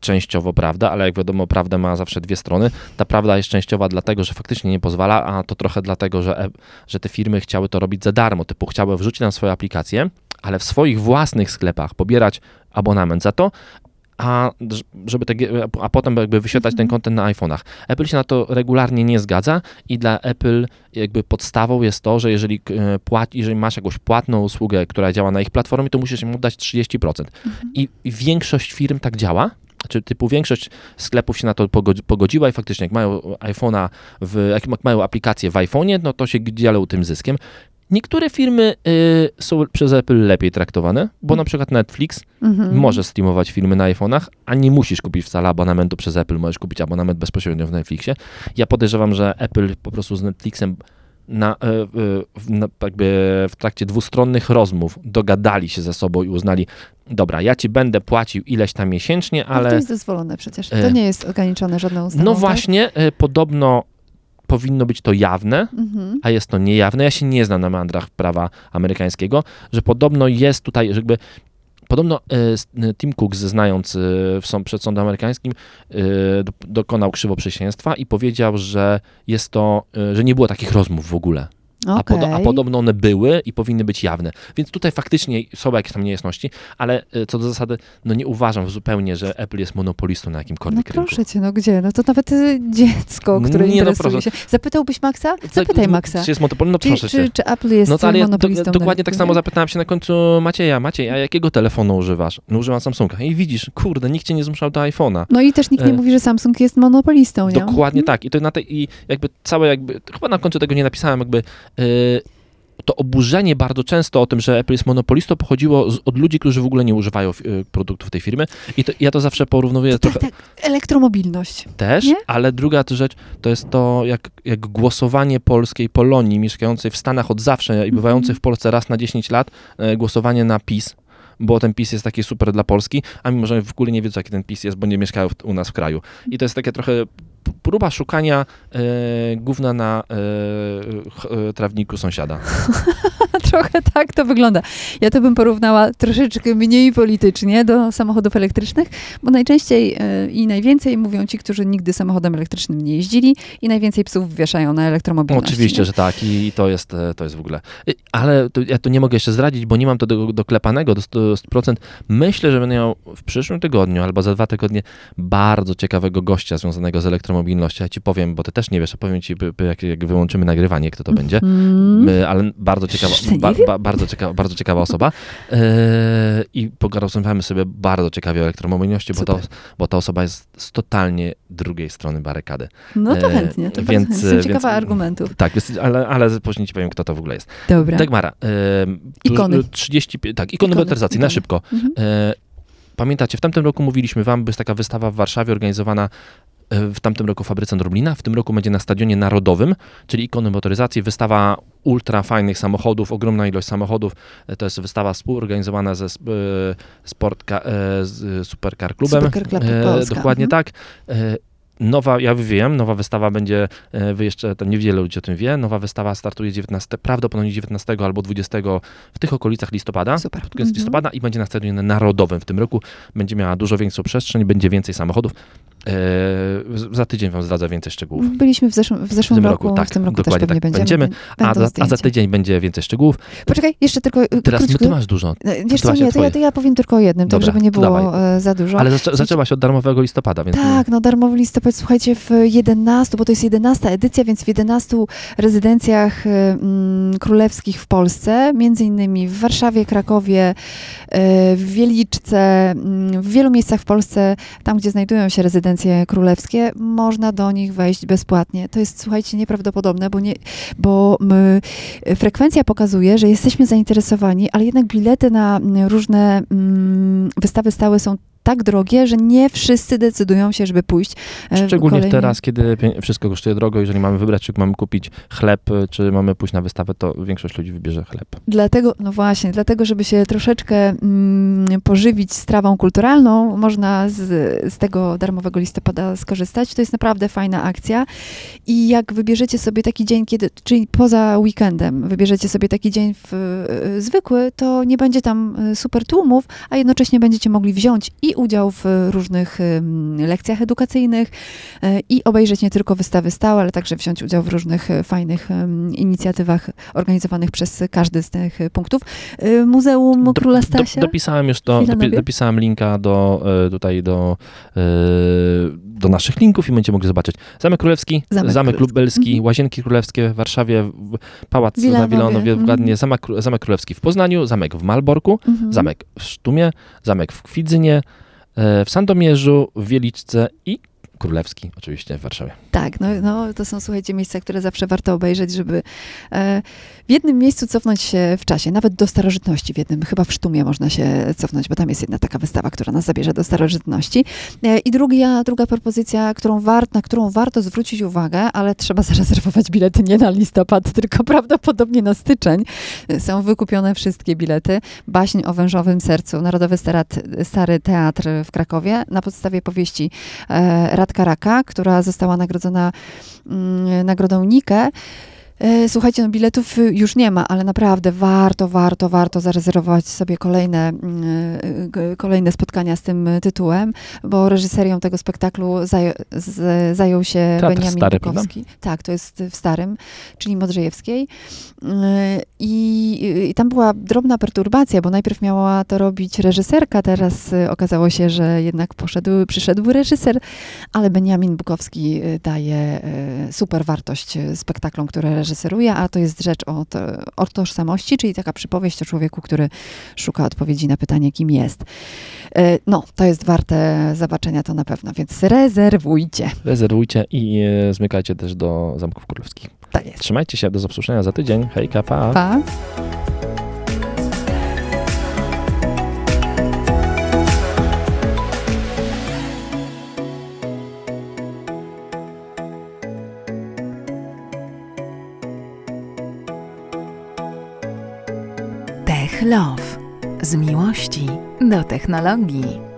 częściowo prawda, ale jak wiadomo, prawda ma zawsze dwie strony. Ta prawda jest częściowa dlatego, że faktycznie nie pozwala, a to trochę dlatego, że, że te firmy chciały to robić za darmo, typu chciały wrzucić nam swoje aplikacje, ale w swoich własnych sklepach pobierać abonament za to, a żeby te, a potem jakby wyświetlać ten Mhm. kontent na iPhone'ach. Apple się na to regularnie nie zgadza i dla Apple jakby podstawą jest to, że jeżeli e, płaci, jeżeli masz jakąś płatną usługę, która działa na ich platformie, to musisz im oddać 30%. I, I większość firm tak działa, czy typu większość sklepów się na to pogodzi- pogodziła i faktycznie jak mają iPhone'a, w, jak mają aplikację w iPhone'ie, no to się dzielą tym zyskiem. Niektóre firmy y, są przez Apple lepiej traktowane, bo na przykład Netflix Mhm. może streamować filmy na iPhone'ach, a nie musisz kupić wcale abonamentu przez Apple, możesz kupić abonament bezpośrednio w Netflixie. Ja podejrzewam, że Apple po prostu z Netflixem na, e, e, w- na, jakby w trakcie dwustronnych rozmów dogadali się ze sobą i uznali, dobra, ja ci będę płacił ileś tam miesięcznie, Ale to ale jest dozwolone przecież. To E, nie jest ograniczone żadną ustawą. no tak? właśnie, podobno powinno być to jawne, Mhm. a jest to niejawne. Ja się nie znam na meandrach prawa amerykańskiego, że podobno jest tutaj, że jakby Podobno e, Tim Cook, znając e, przed sądem amerykańskim, e, do- dokonał krzywoprzysięstwa i powiedział, że jest to, że nie było takich rozmów w ogóle. A, podo- a podobno one były i powinny być jawne. Więc tutaj faktycznie są jakieś tam niejasności, ale e, co do zasady, no nie uważam zupełnie, że Apple jest monopolistą na No jakimkolwiek rynku. proszę cię, no gdzie? No to nawet y, dziecko, które Nie, no interesuje proszę. się. Zapytałbyś Maxa? Zapytaj no, Maxa. Czy jest monopolistą? No Czy, proszę czy, czy Apple jest No ale do, monopolistą? na dokładnie tak samo zapytałem się na końcu Macieja. Maciej, a jakiego telefonu używasz? No używam Samsunga. I widzisz, kurde, nikt cię nie zmuszał do iPhone'a. No i też nikt nie E, mówi, że Samsung jest monopolistą, nie? Dokładnie Mhm. tak. I to na tej, i jakby całe jakby, chyba na końcu tego nie napisałem, jakby to oburzenie bardzo często o tym, że Apple jest monopolistą, pochodziło z, od ludzi, którzy w ogóle nie używają y, produktów tej firmy. I to, ja to zawsze porównuję Tak, trochę tak, elektromobilność. też, nie? ale druga to rzecz to jest to, jak, jak głosowanie polskiej Polonii mieszkającej w Stanach od zawsze Mhm. i bywającej w Polsce raz na 10 lat, e, głosowanie na PiS. Bo ten PiS jest taki super dla Polski, a mimo, że w ogóle nie wiedzą, jaki ten PiS jest, bo nie mieszkają w, u nas w kraju. I to jest takie trochę próba szukania e, gówna na e, e, trawniku sąsiada. Trochę tak to wygląda. Ja to bym porównała troszeczkę mniej politycznie do samochodów elektrycznych, bo najczęściej e, i najwięcej mówią ci, którzy nigdy samochodem elektrycznym nie jeździli i najwięcej psów wieszają na elektromobilności. Oczywiście, że tak i to jest, e, to jest w ogóle. Ale to, ja to nie mogę jeszcze zdradzić, bo nie mam to do, doklepanego do 100%. Myślę, że będę miał w przyszłym tygodniu albo za dwa tygodnie bardzo ciekawego gościa związanego z elektromobilnością. Ja ci powiem, bo ty też nie wiesz, a powiem ci, jak, jak wyłączymy nagrywanie, kto to będzie. Mm. Y, Ale bardzo ciekawa, ba, ba, bardzo, ciekawa, bardzo ciekawa osoba. Yy, I porozmawiamy sobie bardzo ciekawie o elektromobilności, bo, Super. bo ta osoba jest z totalnie drugiej strony barykady. No to e, chętnie, to więc, chętnie. Jestem więc- ciekawa argumentów. Tak, jest, ale, ale później ci powiem, kto to w ogóle jest. Dobra. Dagmara. E, tu- Ikony. 30, tak, ikony, Ikony, motoryzacji, na szybko. Mhm. E, pamiętacie, w tamtym roku mówiliśmy wam, by jest taka wystawa w Warszawie organizowana e, w tamtym roku w fabryce Norblina, w tym roku będzie na Stadionie Narodowym, czyli ikony motoryzacji, wystawa ultra fajnych samochodów, ogromna ilość samochodów. E, To jest wystawa współorganizowana ze e, Sportka, e, z Supercar Klubem. Supercar Club Polska, Dokładnie mhm. tak. Nowa, ja wiem, nowa wystawa będzie, wy jeszcze, tam niewiele ludzi o tym wie, nowa wystawa startuje 19, prawdopodobnie 19 albo 20 w tych okolicach listopada, Super. pod koniec Mhm. listopada i będzie na stadionie narodowym w tym roku. Będzie miała dużo większą przestrzeń, będzie więcej samochodów. Z- za tydzień wam zdradzę więcej szczegółów. Byliśmy w zeszłym, w zeszłym tym roku, roku, tak, w tym roku też dokładnie pewnie tak. będziemy. Będziemy, A za, a za tydzień będzie więcej szczegółów. Poczekaj, jeszcze tylko y, Teraz my, króciutko. ty masz dużo, Wiesz to co, nie, to ja, to ja powiem tylko o jednym, tak Dobra, żeby nie było e, za dużo. ale zaczę, zaczęłaś od darmowego listopada, więc Tak, no darmowy listopad, słuchajcie, w 11, bo to jest 11 edycja, więc w 11 rezydencjach y, mm, królewskich w Polsce, między innymi w Warszawie, Krakowie, y, w Wieliczce, mm, w wielu miejscach w Polsce, tam gdzie znajdują się rezydencje królewskie, można do nich wejść bezpłatnie. To jest, słuchajcie, nieprawdopodobne, bo, nie, bo my, frekwencja pokazuje, że jesteśmy zainteresowani, ale jednak bilety na różne mm, wystawy stałe są tak drogie, że nie wszyscy decydują się, żeby pójść. e, Szczególnie kolejny- teraz, kiedy wszystko kosztuje drogo, jeżeli mamy wybrać, czy mamy kupić chleb, y, czy mamy pójść na wystawę, to większość ludzi wybierze chleb. Dlatego, no właśnie, dlatego, żeby się troszeczkę mm, pożywić strawą kulturalną, można z, z tego darmowego listopada skorzystać. To jest naprawdę fajna akcja. I jak wybierzecie sobie taki dzień, kiedy, czyli poza weekendem, wybierzecie sobie taki dzień w, e, zwykły, to nie będzie tam e, super tłumów, a jednocześnie będziecie mogli wziąć i udział w różnych em, lekcjach edukacyjnych e, i obejrzeć nie tylko wystawy stałe, ale także wziąć udział w różnych e, fajnych inicjatywach organizowanych przez każdy z tych punktów. Muzeum Do- Króla do- Stasia. dopisałem już to, dopi, dopisałem linka do, tutaj do, do naszych linków i będziecie mogli zobaczyć. Zamek Królewski, Zamek Zamek, Królewski. Lubelski, Mhm. Łazienki Królewskie w Warszawie, Pałac na Wilanowie, Wilanowie w mhm. Zamek, Zamek Królewski w Poznaniu, Zamek w Malborku, Mhm. Zamek w Sztumie, Zamek w Kwidzynie, w Sandomierzu, w Wieliczce i Królewski oczywiście w Warszawie. Tak, no, no to są, słuchajcie, miejsca, które zawsze warto obejrzeć, żeby e, w jednym miejscu cofnąć się w czasie, nawet do starożytności w jednym, chyba w Sztumie można się cofnąć, bo tam jest jedna taka wystawa, która nas zabierze do starożytności. E, I druga, druga propozycja, którą war, na którą warto zwrócić uwagę, ale trzeba zarezerwować bilety nie na listopad, tylko prawdopodobnie na styczeń. E, Są wykupione wszystkie bilety. Baśń o wężowym sercu, Narodowy Stary Teatr w Krakowie na podstawie powieści e, Radka Raka, która została nagrodzona mm, nagrodą Nike. E, Słuchajcie, no biletów y, już nie ma, ale naprawdę warto, warto, warto zarezerwować sobie kolejne, mm, y, g- kolejne spotkania z tym y, tytułem, bo reżyserią tego spektaklu z- zajął się Teatr Beniamin Stary, Bukowski. Tak, to jest w Starym, czyli Modrzejewskiej. Y, I, I tam była drobna perturbacja, bo najpierw miała to robić reżyserka, teraz y, okazało się, że jednak poszedł, przyszedł reżyser, ale Beniamin Bukowski y, daje y, super wartość y, spektaklom, które reżyseruje, a to jest rzecz o, to, o tożsamości, czyli taka przypowieść o człowieku, który szuka odpowiedzi na pytanie, kim jest. Y, No, to jest warte zobaczenia, to na pewno, więc rezerwujcie. Rezerwujcie i e, zmykajcie też do Zamków Królewskich. Tak jest. Trzymajcie się, do zasłyszenia za tydzień. Hejka, pa. Pa. Tech Love. Z miłości do technologii.